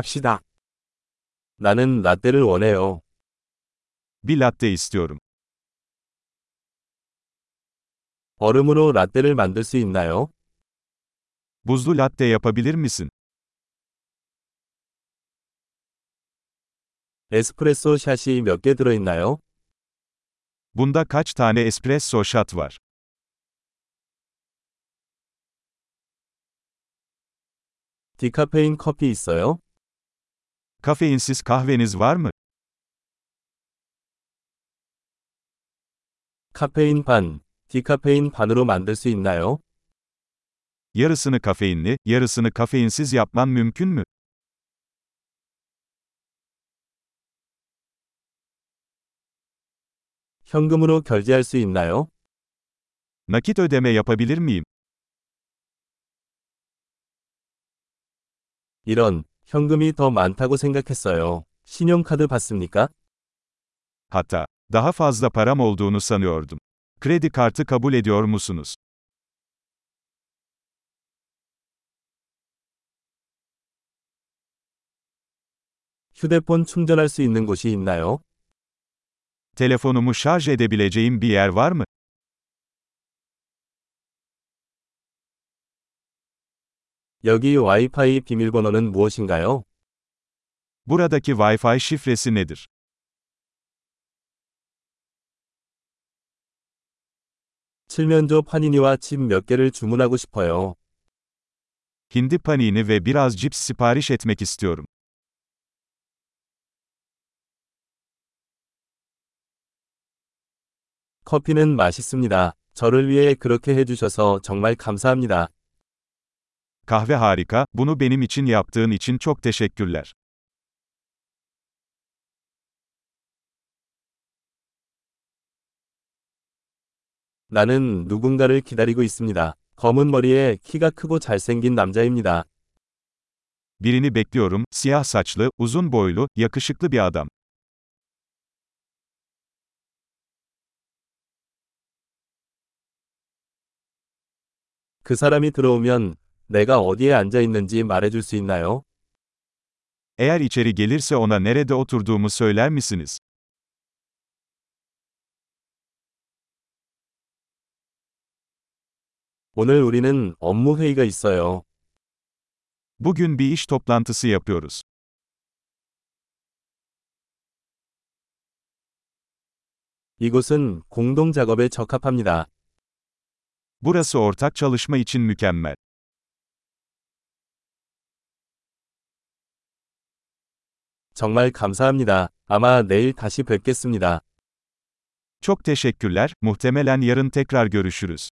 갑시다. 나는 라떼를 원해요. Bir latte istiyorum. 얼음으로 라떼를 만들 수 있나요? Buzlu latte yapabilir misin? 에스프레소 샷이 몇 개 들어있나요? Bunda kaç tane espresso shot var? 디카페인 커피 있어요? Kafeinsiz kahveniz var mı? 카페인 반, 디카페인 반으로 만들 수 있나요? Yarısını kafeinli, yarısını kafeinsiz yapman mümkün mü? 현금으로 결제할 수 있나요? Nakit ödeme yapabilir miyim? 이런, 현금이 더 많다고 생각했어요. 신용카드 받습니까? Hatta, daha fazla param olduğunu sanıyordum. Kredi kartı kabul ediyor musunuz? 휴대폰 충전할 수 있는 곳이 있나요? Telefonumu şarj edebileceğim bir yer var mı? 여기 와이파이 비밀번호는 무엇인가요? Buradaki Wi-Fi şifresi nedir? 칠면조 파니니와 칩 몇 개를 주문하고 싶어요. Hindi panini ve biraz cips sipariş etmek istiyorum. 커피는 맛있습니다. 저를 위해 그렇게 해주셔서 정말 감사합니다. Kahve harika, bunu benim için yaptığın için çok teşekkürler. 나는 누군가를 기다리고 있습니다. 검은 머리에 키가 크고 잘생긴 남자입니다. Birini bekliyorum, siyah saçlı, uzun boylu, yakışıklı bir adam. 그 사람이 들어오면 내가 어디에 앉아 있는지 말해줄 수 있나요? Eğer içeri gelirse ona nerede oturduğumu söyler misiniz? 오늘 우리는 업무 회의가 있어요. Bugün bir iş toplantısı yapıyoruz. 이곳은 공동 작업에 적합합니다. Burası ortak çalışma için mükemmel. 정말 감사합니다. 아마 내일 다시 뵙겠습니다. Çok teşekkürler, muhtemelen yarın tekrar görüşürüz.